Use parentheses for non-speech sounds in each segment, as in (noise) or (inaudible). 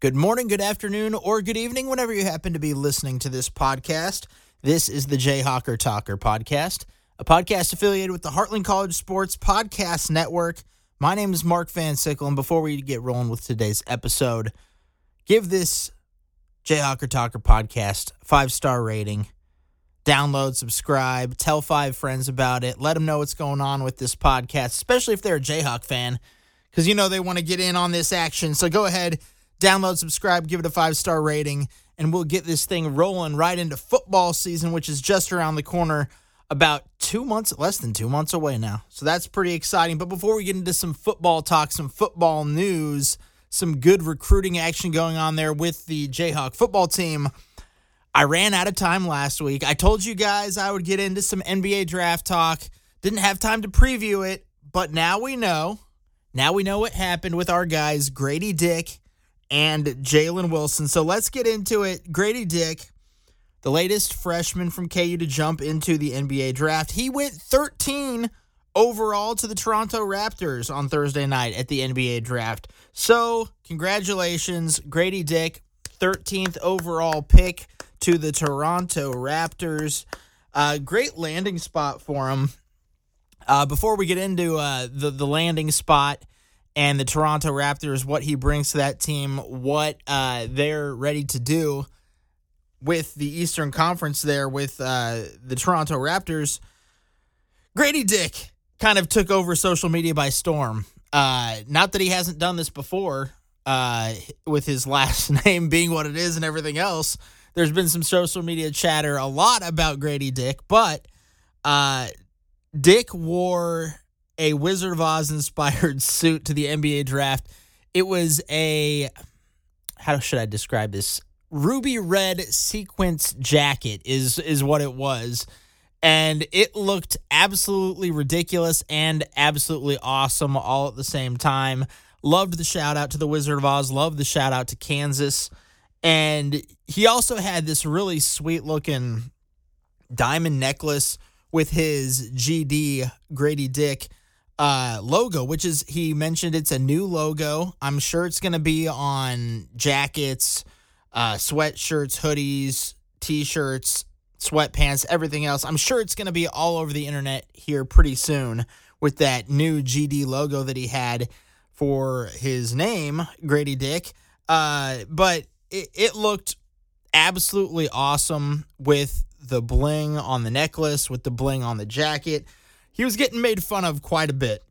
Good morning, good afternoon, or good evening, whenever you happen to be listening to this podcast. This is the Jayhawker Talker podcast, a podcast affiliated with the Heartland College Sports Podcast Network. My name is Mark Van Sickle, and before we get rolling with today's episode, give this Jayhawker Talker podcast five star rating. Download, subscribe, tell five friends about it. Let them know what's going on with this podcast, especially if they're a Jayhawk fan, because you know they want to get in on this action. So go ahead download, subscribe, give it a five star rating, and we'll get this thing rolling right into football season, which is just around the corner, about two months, less than two months away now. So that's pretty exciting. But before we get into some football talk, some football news, some good recruiting action going on there with the Jayhawk football team. I ran out of time last week. I told you guys I would get into some NBA draft talk. Didn't have time to preview it, but now we know. Now we know what happened with our guys, Gradey Dick and Jalen Wilson. So let's get into it. Gradey Dick, the latest freshman from KU to jump into the NBA draft. He went 13 overall to the Toronto Raptors on Thursday night at the NBA draft. So, congratulations, Gradey Dick, 13th overall pick to the Toronto Raptors. Uh, great landing spot for him. Uh, before we get into uh, the the landing spot, and the Toronto Raptors, what he brings to that team, what uh, they're ready to do with the Eastern Conference there with uh, the Toronto Raptors. Gradey Dick kind of took over social media by storm. Uh, not that he hasn't done this before uh, with his (laughs) last name being what it is and everything else. There's been some social media chatter a lot about Gradey Dick, but uh, Dick wore a Wizard of Oz inspired (laughs) suit to the NBA draft. It was a how should I describe this? Ruby red sequence jacket is is what it was. And it looked absolutely ridiculous and absolutely awesome all at the same time. Loved the shout out to the Wizard of Oz, loved the shout out to Kansas. And he also had this really sweet looking diamond necklace with his GD Gradey Dick uh, logo, which is he mentioned it's a new logo. I'm sure it's going to be on jackets, uh, sweatshirts, hoodies, t-shirts, sweatpants, everything else. I'm sure it's going to be all over the internet here pretty soon with that new GD logo that he had for his name, Gradey Dick. Uh, but it, it looked absolutely awesome with the bling on the necklace, with the bling on the jacket he was getting made fun of quite a bit.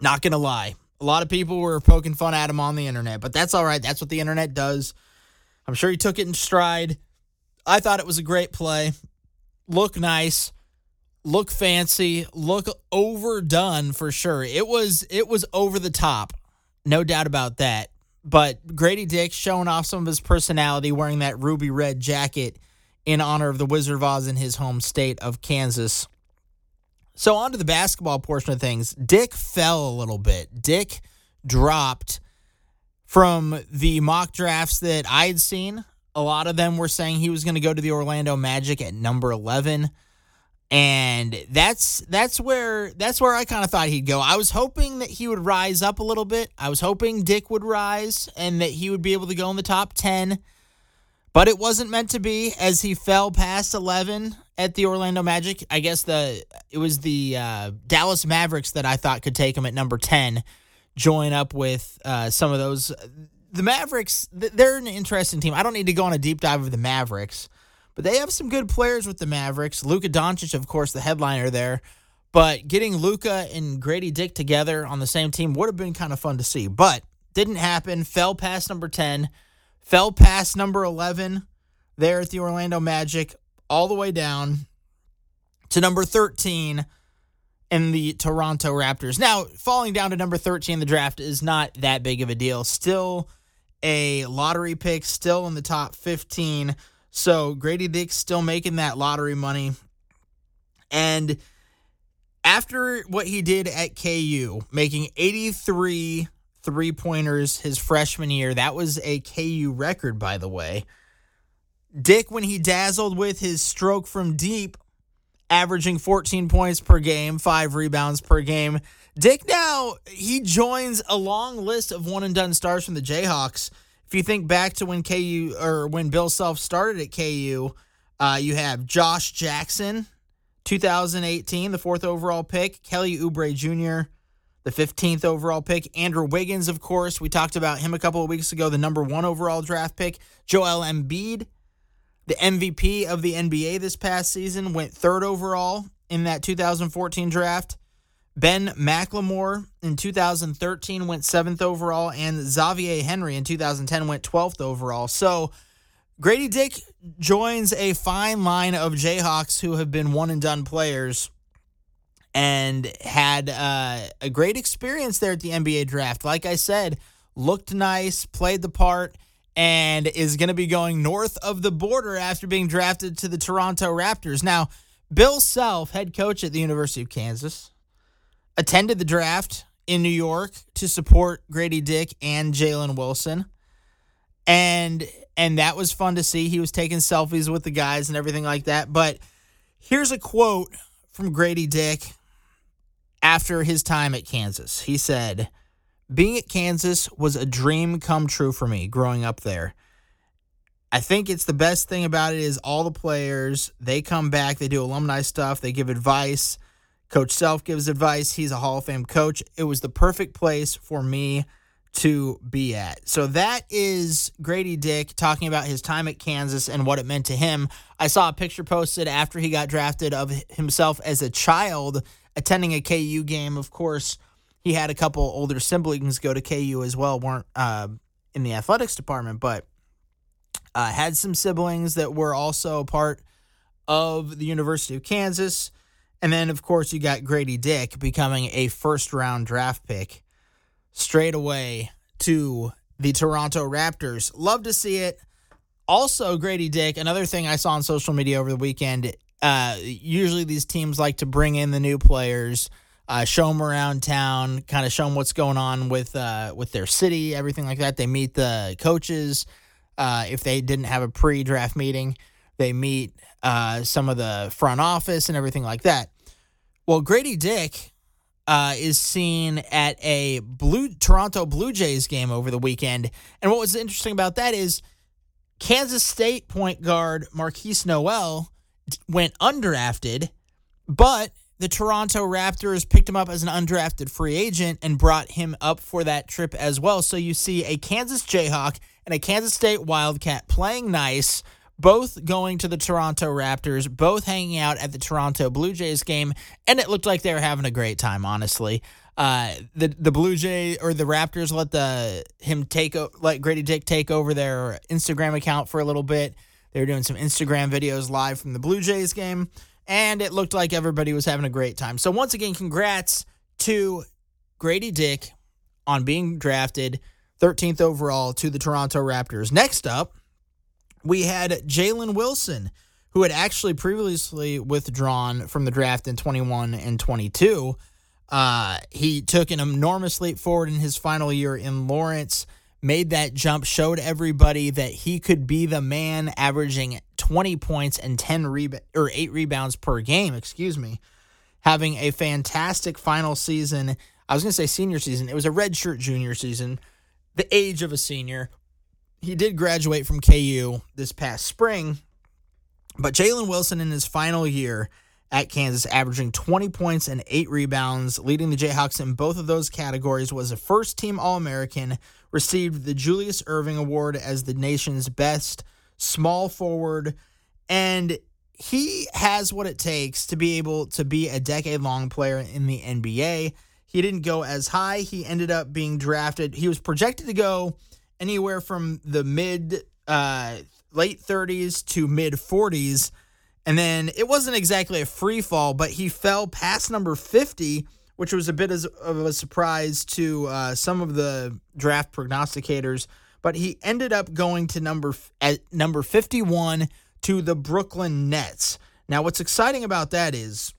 Not going to lie. A lot of people were poking fun at him on the internet, but that's all right. That's what the internet does. I'm sure he took it in stride. I thought it was a great play. Look nice, look fancy, look overdone for sure. It was it was over the top. No doubt about that. But Gradey Dick showing off some of his personality wearing that ruby red jacket in honor of the Wizard of Oz in his home state of Kansas. So, on to the basketball portion of things. Dick fell a little bit. Dick dropped from the mock drafts that I had seen. A lot of them were saying he was going to go to the Orlando Magic at number 11. And that's that's where that's where I kind of thought he'd go. I was hoping that he would rise up a little bit. I was hoping Dick would rise and that he would be able to go in the top 10 but it wasn't meant to be as he fell past 11 at the Orlando Magic. I guess the it was the uh, Dallas Mavericks that I thought could take him at number 10, join up with uh, some of those. The Mavericks, they're an interesting team. I don't need to go on a deep dive of the Mavericks, but they have some good players with the Mavericks. Luka Doncic, of course, the headliner there. But getting Luka and Gradey Dick together on the same team would have been kind of fun to see. But didn't happen. Fell past number 10 fell past number 11 there at the Orlando Magic, all the way down to number 13 in the Toronto Raptors. Now, falling down to number 13 in the draft is not that big of a deal. Still a lottery pick, still in the top 15. So Gradey Dick's still making that lottery money. And after what he did at KU, making 83 three pointers his freshman year. That was a KU record, by the way. Dick, when he dazzled with his stroke from deep, averaging 14 points per game, five rebounds per game. Dick now, he joins a long list of one and done stars from the Jayhawks. If you think back to when KU or when Bill Self started at KU, uh, you have Josh Jackson, 2018, the fourth overall pick, Kelly Oubre Jr., the 15th overall pick, Andrew Wiggins, of course. We talked about him a couple of weeks ago, the number one overall draft pick, Joel Embiid, the MVP of the NBA this past season, went third overall in that 2014 draft. Ben McLemore in 2013 went seventh overall, and Xavier Henry in 2010 went 12th overall. So Gradey Dick joins a fine line of Jayhawks who have been one and done players and had uh, a great experience there at the NBA draft. Like I said, looked nice, played the part, and is going to be going north of the border after being drafted to the Toronto Raptors. Now, Bill Self, head coach at the University of Kansas, attended the draft in New York to support Gradey Dick and Jalen Wilson. And and that was fun to see. He was taking selfies with the guys and everything like that. But here's a quote from Gradey Dick after his time at Kansas. He said, Being at Kansas was a dream come true for me growing up there. I think it's the best thing about it is all the players, they come back, they do alumni stuff, they give advice. Coach Self gives advice. He's a Hall of Fame coach. It was the perfect place for me to be at. So that is Gradey Dick talking about his time at Kansas and what it meant to him. I saw a picture posted after he got drafted of himself as a child attending a KU game. Of course, he had a couple older siblings go to KU as well, weren't uh, in the athletics department, but uh, had some siblings that were also part of the University of Kansas. And then, of course, you got Gradey Dick becoming a first round draft pick straight away to the Toronto Raptors. Love to see it. Also, Gradey Dick, another thing I saw on social media over the weekend. Uh, usually, these teams like to bring in the new players, uh, show them around town, kind of show them what's going on with uh, with their city, everything like that. They meet the coaches. Uh, if they didn't have a pre-draft meeting, they meet uh, some of the front office and everything like that. Well, Gradey Dick is seen at a Blue Toronto Blue Jays game over the weekend, and what was interesting about that is Kansas State point guard Markquis Nowell went undrafted, but the Toronto Raptors picked him up as an undrafted free agent and brought him up for that trip as well. So you see a Kansas Jayhawk and a Kansas State Wildcat playing nice both going to the Toronto Raptors, both hanging out at the Toronto Blue Jays game, and it looked like they were having a great time. Honestly, uh, the the Blue Jay or the Raptors let the him take let Gradey Dick take over their Instagram account for a little bit. They were doing some Instagram videos live from the Blue Jays game, and it looked like everybody was having a great time. So once again, congrats to Gradey Dick on being drafted 13th overall to the Toronto Raptors. Next up we had Jalen Wilson, who had actually previously withdrawn from the draft in 21 and 22. Uh, he took an enormous leap forward in his final year in Lawrence, made that jump, showed everybody that he could be the man averaging 20 points and 10 reba- or 8 rebounds per game, excuse me, having a fantastic final season. I was going to say senior season. It was a redshirt junior season, the age of a senior, he did graduate from KU this past spring, but Jalen Wilson in his final year at Kansas, averaging 20 points and eight rebounds, leading the Jayhawks in both of those categories, was a first team All American, received the Julius Erving Award as the nation's best small forward, and he has what it takes to be able to be a decade long player in the NBA. He didn't go as high. He ended up being drafted. He was projected to go anywhere from the mid uh, late 30s to mid 40s. And then it wasn't exactly a free fall, but he fell past number 50, which was a bit of a surprise to uh, some of the draft prognosticators. But he ended up going to number at number 51 to the Brooklyn Nets. Now, what's exciting about that is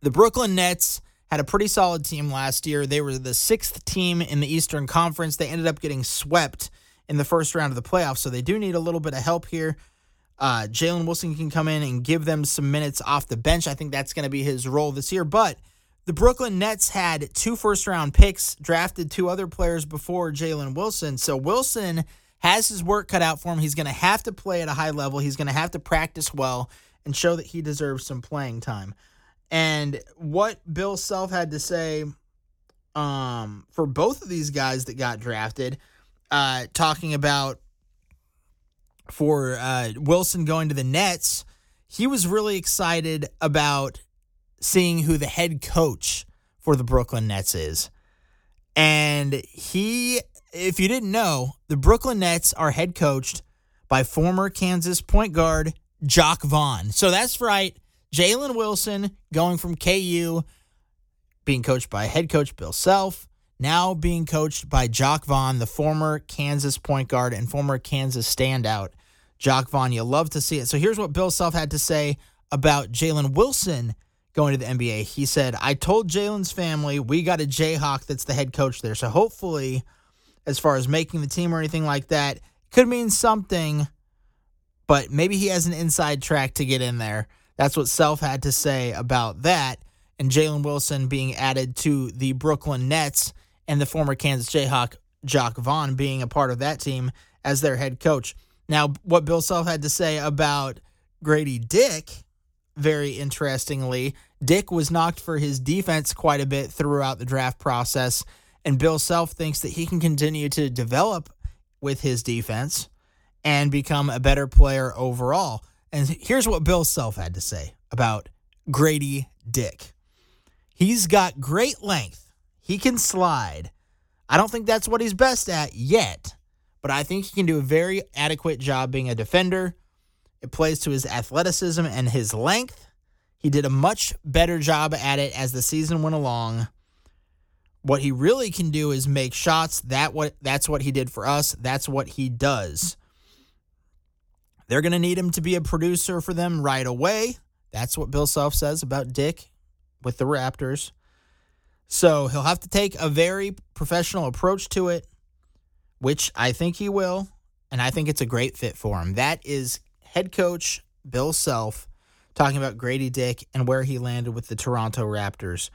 the Brooklyn Nets had a pretty solid team last year. They were the sixth team in the Eastern Conference. They ended up getting swept in the first round of the playoffs, so they do need a little bit of help here. Uh, Jalen Wilson can come in and give them some minutes off the bench. I think that's going to be his role this year. But the Brooklyn Nets had two first round picks, drafted two other players before Jalen Wilson. So Wilson has his work cut out for him. He's going to have to play at a high level. He's going to have to practice well and show that he deserves some playing time. And what Bill Self had to say um, for both of these guys that got drafted, uh, talking about for uh, Wilson going to the Nets, he was really excited about seeing who the head coach for the Brooklyn Nets is. And he, if you didn't know, the Brooklyn Nets are head coached by former Kansas point guard Jacque Vaughn. So that's right. Jalen Wilson going from KU, being coached by head coach Bill Self, now being coached by Jacque Vaughn, the former Kansas point guard and former Kansas standout. Jacque Vaughn, you love to see it. So here's what Bill Self had to say about Jalen Wilson going to the NBA. He said, I told Jalen's family we got a Jayhawk that's the head coach there. So hopefully, as far as making the team or anything like that, could mean something, but maybe he has an inside track to get in there. That's what Self had to say about that. And Jalen Wilson being added to the Brooklyn Nets and the former Kansas Jayhawk, Jacque Vaughn, being a part of that team as their head coach. Now, what Bill Self had to say about Gradey Dick, very interestingly, Dick was knocked for his defense quite a bit throughout the draft process, and Bill Self thinks that he can continue to develop with his defense and become a better player overall. And here's what Bill Self had to say about Gradey Dick. He's got great length. He can slide. I don't think that's what he's best at yet, but I think he can do a very adequate job being a defender. It plays to his athleticism and his length. He did a much better job at it as the season went along. What he really can do is make shots. That what that's what he did for us. That's what he does. They're going to need him to be a producer for them right away. That's what Bill Self says about Dick with the Raptors. So he'll have to take a very professional approach to it, which I think he will. And I think it's a great fit for him. That is head coach Bill Self talking about Gradey Dick and where he landed with the Toronto Raptors.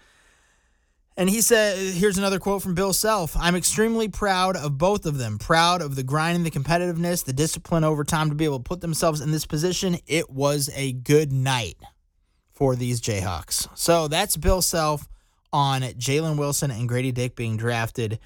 And he said, here's another quote from Bill Self I'm extremely proud of both of them. Proud of the grind and the competitiveness, the discipline over time to be able to put themselves in this position. It was a good night for these Jayhawks. So that's Bill Self on Jalen Wilson and Gradey Dick being drafted.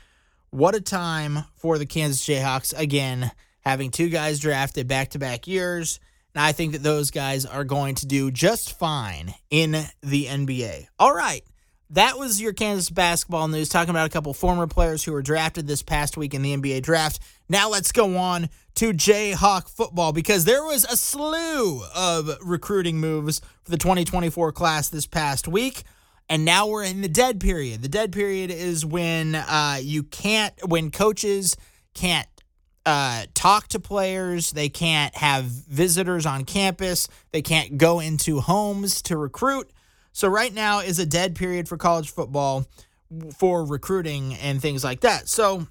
What a time for the Kansas Jayhawks. Again, having two guys drafted back to back years. And I think that those guys are going to do just fine in the NBA. All right. That was your Kansas basketball news, talking about a couple former players who were drafted this past week in the NBA draft. Now let's go on to Jayhawk football because there was a slew of recruiting moves for the 2024 class this past week. And now we're in the dead period. The dead period is when uh, you can't, when coaches can't uh, talk to players. They can't have visitors on campus. They can't go into homes to recruit. So, right now is a dead period for college football for recruiting and things like that. So,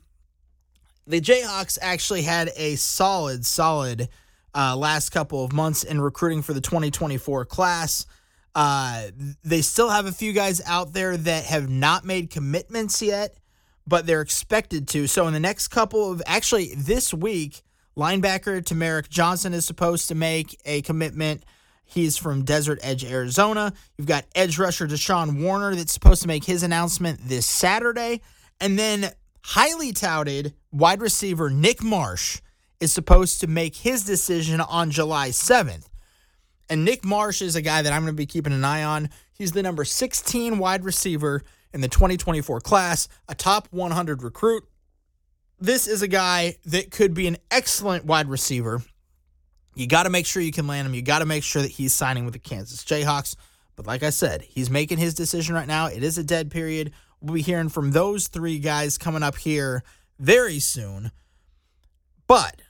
the Jayhawks actually had a solid, solid uh, last couple of months in recruiting for the 2024 class. Uh, they still have a few guys out there that have not made commitments yet but they're expected to. So in the next couple of actually this week, linebacker Tamarick Johnson is supposed to make a commitment. He's from Desert Edge, Arizona. You've got edge rusher Deshaun Warner that's supposed to make his announcement this Saturday. And then highly touted wide receiver Nick Marsh is supposed to make his decision on July 7th. And Nick Marsh is a guy that I'm going to be keeping an eye on. He's the number 16 wide receiver in the 2024 class, a top 100 recruit. This is a guy that could be an excellent wide receiver. You got to make sure you can land him. You got to make sure that he's signing with the Kansas Jayhawks. But like I said, he's making his decision right now. It is a dead period. We'll be hearing from those three guys coming up here very soon. But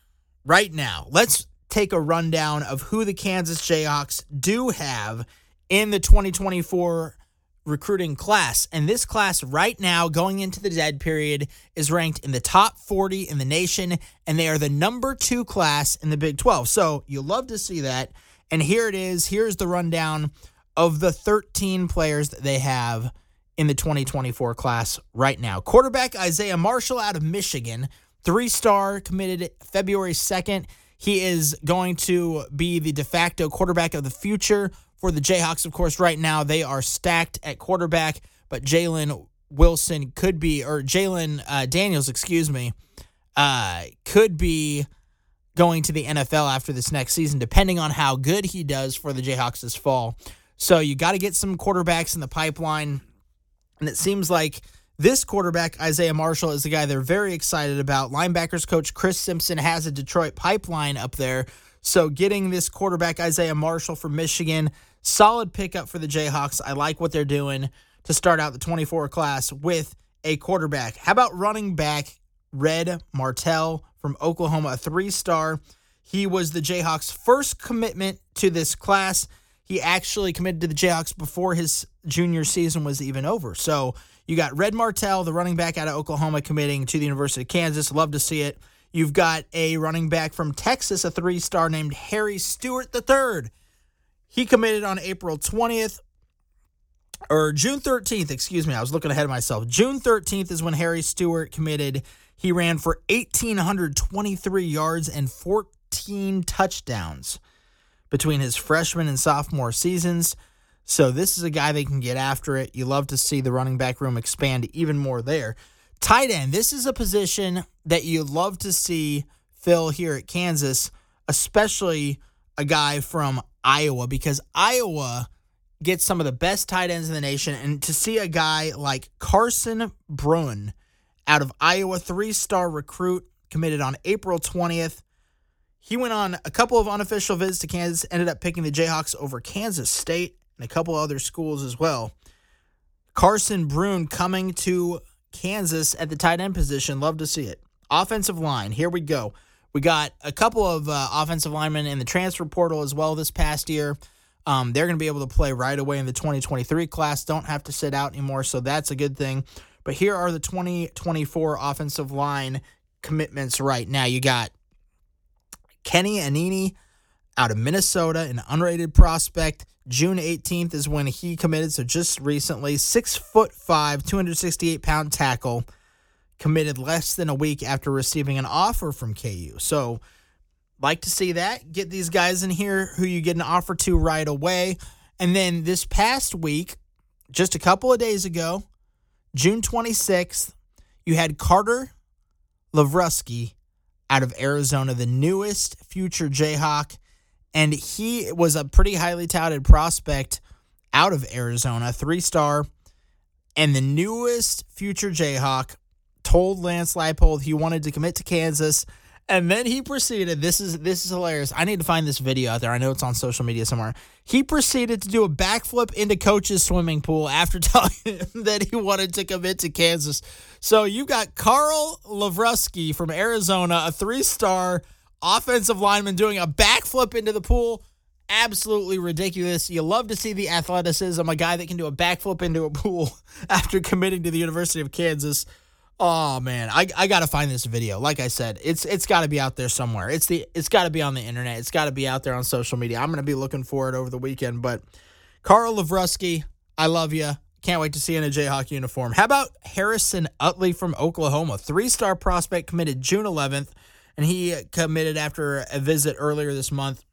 right now, let's take a rundown of who the Kansas Jayhawks do have in the 2024 recruiting class. And this class, right now, going into the dead period, is ranked in the top 40 in the nation, and they are the number two class in the Big 12. So you love to see that. And here it is. Here's the rundown of the 13 players that they have in the 2024 class right now. Quarterback Isaiah Marshall out of Michigan, three star, committed February 2nd. He is going to be the de facto quarterback of the future for the Jayhawks. Of course, right now they are stacked at quarterback, but Jalen Wilson could be, or Jalon uh, Daniels, excuse me, uh, could be going to the NFL after this next season, depending on how good he does for the Jayhawks this fall. So you got to get some quarterbacks in the pipeline. And it seems like this quarterback, Isaiah Marshall, is the guy they're very excited about. Linebackers coach Chris Simpson has a Detroit pipeline up there. So getting this quarterback, Isaiah Marshall from Michigan, solid pickup for the Jayhawks. I like what they're doing to start out the 24 class with a quarterback. How about running back Red Martell from Oklahoma, a three star? He was the Jayhawks' first commitment to this class. He actually committed to the Jayhawks before his junior season was even over. So you got Red Martell, the running back out of Oklahoma, committing to the University of Kansas. Love to see it. You've got a running back from Texas, a three star named Harry Stewart III. He committed on April 20th or June 13th, excuse me. I was looking ahead of myself. June 13th is when Harry Stewart committed. He ran for 1,823 yards and 14 touchdowns between his freshman and sophomore seasons. So this is a guy that can get after it. You love to see the running back room expand even more there. Tight end, this is a position that you love to see fill here at Kansas, especially a guy from Iowa, because Iowa gets some of the best tight ends in the nation. And to see a guy like Carson Bruin out of Iowa, three star recruit, committed on April 20th. He went on a couple of unofficial visits to Kansas, ended up picking the Jayhawks over Kansas State and a couple other schools as well. Carson Bruin coming to Kansas at the tight end position. Love to see it. Offensive line, here we go. We got a couple of uh, offensive linemen in the transfer portal as well this past year. Um, they're going to be able to play right away in the 2023 class, don't have to sit out anymore, so that's a good thing. But here are the 2024 offensive line commitments right now. You got Kenny Anini out of Minnesota, an unrated prospect. June 18th is when he committed, so just recently. Six foot five, 268 pound tackle, committed less than a week after receiving an offer from KU. So, like to see that. Get these guys in here who you get an offer to right away. And then this past week, just a couple of days ago, June 26th, you had Carter Lavrusky out of Arizona, the newest future Jayhawk. And he was a pretty highly touted prospect out of Arizona, three star. And the newest future Jayhawk told Lance Leipold he wanted to commit to Kansas. And then he proceeded. This is this is hilarious. I need to find this video out there. I know it's on social media somewhere. He proceeded to do a backflip into coach's swimming pool after (laughs) telling him that he wanted to commit to Kansas. So you got Carl Lavrusky from Arizona, a three-star offensive lineman, doing a backflip into the pool. Absolutely ridiculous. You love to see the athleticism, a guy that can do a backflip into a pool (laughs) after committing to the University of Kansas. Oh man, I, I gotta find this video. Like I said, it's it's got to be out there somewhere. It's the it's got to be on the internet. It's got to be out there on social media. I'm gonna be looking for it over the weekend. But Carl Lavrusky, I love you. Can't wait to see you in a Jayhawk uniform. How about Harrison Utley from Oklahoma, three star prospect, committed June 11th, and he committed after a visit earlier this month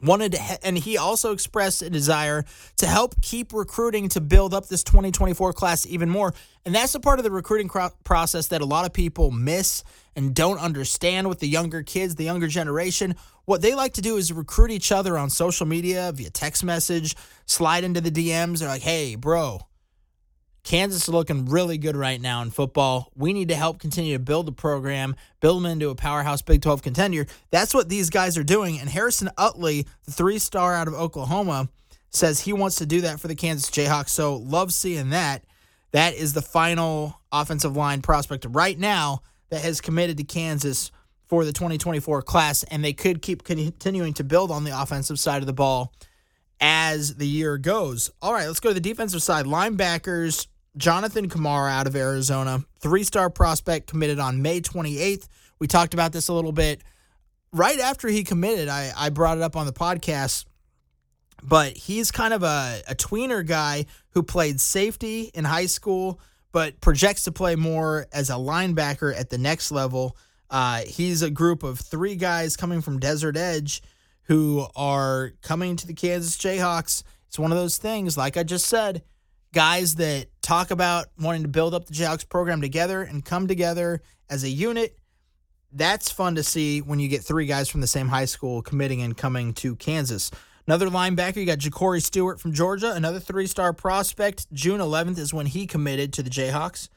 wanted to, and he also expressed a desire to help keep recruiting to build up this 2024 class even more. And that's a part of the recruiting process that a lot of people miss and don't understand with the younger kids, the younger generation. What they like to do is recruit each other on social media via text message, slide into the DMs. They're like, hey, bro, Kansas is looking really good right now in football. We need to help continue to build the program, build them into a powerhouse Big 12 contender. That's what these guys are doing. And Harrison Utley, the three star out of Oklahoma, says he wants to do that for the Kansas Jayhawks. So love seeing that. That is the final offensive line prospect right now that has committed to Kansas for the 2024 class. And they could keep continuing to build on the offensive side of the ball as the year goes. All right, let's go to the defensive side. Linebackers Jonathan Kamara out of Arizona, three star prospect committed on May 28th. We talked about this a little bit. Right after he committed, I, I brought it up on the podcast. but he's kind of a, a tweener guy who played safety in high school, but projects to play more as a linebacker at the next level. Uh, he's a group of three guys coming from Desert Edge who are coming to the Kansas Jayhawks. It's one of those things, like I just said, guys that talk about wanting to build up the Jayhawks program together and come together as a unit. That's fun to see when you get three guys from the same high school committing and coming to Kansas. Another linebacker, you got Ja'Cory Stewart from Georgia, another three star prospect. June 11th is when he committed to the Jayhawks.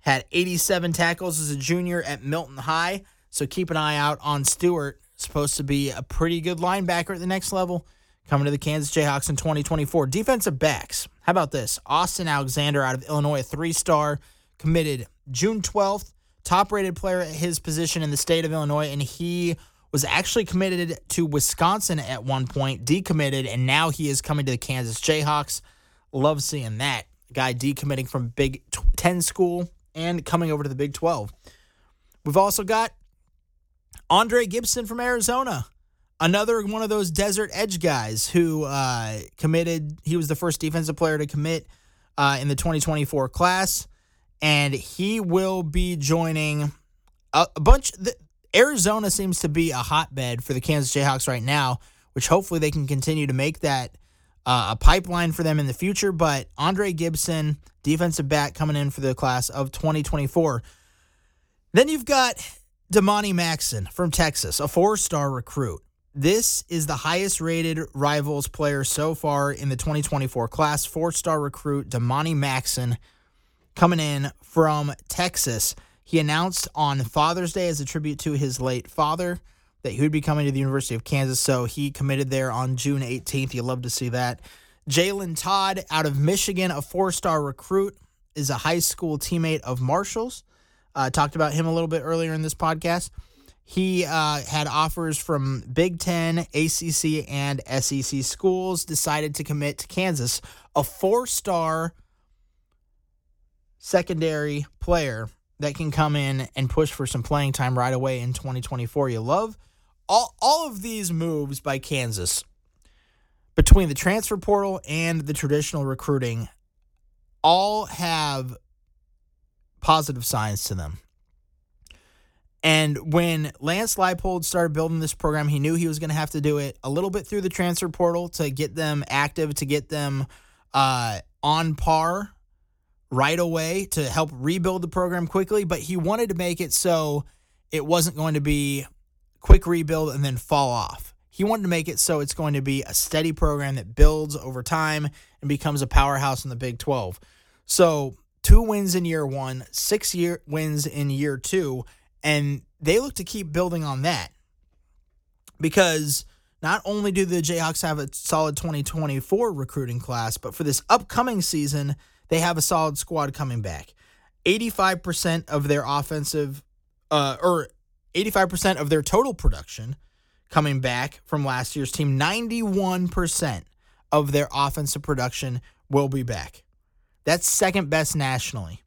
Had 87 tackles as a junior at Milton High. So keep an eye out on Stewart. Supposed to be a pretty good linebacker at the next level. Coming to the Kansas Jayhawks in 2024. Defensive backs. How about this? Austin Alexander out of Illinois, three star, committed June 12th. Top rated player at his position in the state of Illinois. And he was actually committed to Wisconsin at one point, decommitted, and now he is coming to the Kansas Jayhawks. Love seeing that guy decommitting from Big 10 school and coming over to the Big 12. We've also got Andre Gibson from Arizona, another one of those desert edge guys who uh, committed. He was the first defensive player to commit uh, in the 2024 class, and he will be joining a, a bunch. The, Arizona seems to be a hotbed for the Kansas Jayhawks right now, which hopefully they can continue to make that uh, a pipeline for them in the future. But Andre Gibson, defensive back, coming in for the class of 2024. Then you've got Damani Maxon from Texas, a four star recruit. This is the highest rated rivals player so far in the 2024 class. Four star recruit Damani Maxon coming in from Texas. He announced on Father's Day as a tribute to his late father that he would be coming to the University of Kansas. So he committed there on June 18th. You love to see that. Jalen Todd out of Michigan, a four star recruit, is a high school teammate of Marshall's. Uh, talked about him a little bit earlier in this podcast. He uh, had offers from Big Ten, ACC, and SEC schools, decided to commit to Kansas. A four star secondary player that can come in and push for some playing time right away in 2024. You love all, all of these moves by Kansas between the transfer portal and the traditional recruiting all have positive signs to them. And when Lance Leipold started building this program, he knew he was going to have to do it a little bit through the transfer portal to get them active, to get them uh, on par right away to help rebuild the program quickly, but he wanted to make it so it wasn't going to be quick rebuild and then fall off. He wanted to make it so it's going to be a steady program that builds over time and becomes a powerhouse in the Big 12. So, two wins in year 1, 6 year wins in year 2, and they look to keep building on that. Because not only do the Jayhawks have a solid 2024 recruiting class, but for this upcoming season, they have a solid squad coming back. 85% of their offensive, uh, or 85% of their total production coming back from last year's team. 91% of their offensive production will be back. That's second best nationally.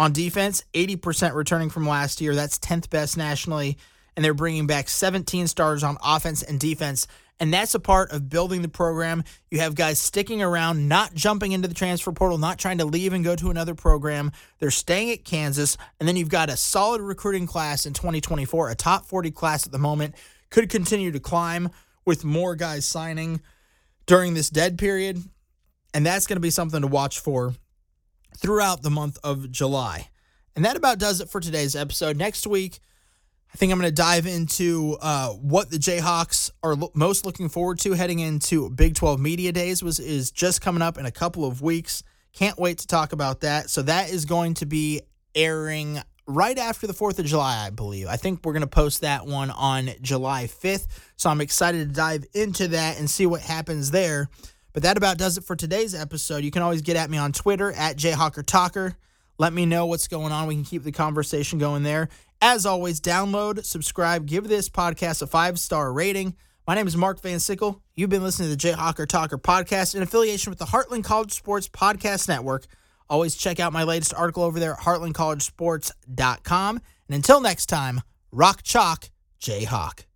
On defense, 80% returning from last year. That's 10th best nationally. And they're bringing back 17 stars on offense and defense and that's a part of building the program. You have guys sticking around, not jumping into the transfer portal, not trying to leave and go to another program. They're staying at Kansas. And then you've got a solid recruiting class in 2024, a top 40 class at the moment. Could continue to climb with more guys signing during this dead period. And that's going to be something to watch for throughout the month of July. And that about does it for today's episode. Next week, I think I'm going to dive into uh, what the Jayhawks are lo- most looking forward to heading into Big 12 Media Days was is just coming up in a couple of weeks. Can't wait to talk about that. So that is going to be airing right after the 4th of July, I believe. I think we're going to post that one on July 5th. So I'm excited to dive into that and see what happens there. But that about does it for today's episode. You can always get at me on Twitter at JayhawkerTalker. Let me know what's going on. We can keep the conversation going there. As always, download, subscribe, give this podcast a five star rating. My name is Mark Van Sickle. You've been listening to the Jay Hawker Talker podcast in affiliation with the Heartland College Sports Podcast Network. Always check out my latest article over there at heartlandcollegesports.com. And until next time, rock chalk, Jay Hawk.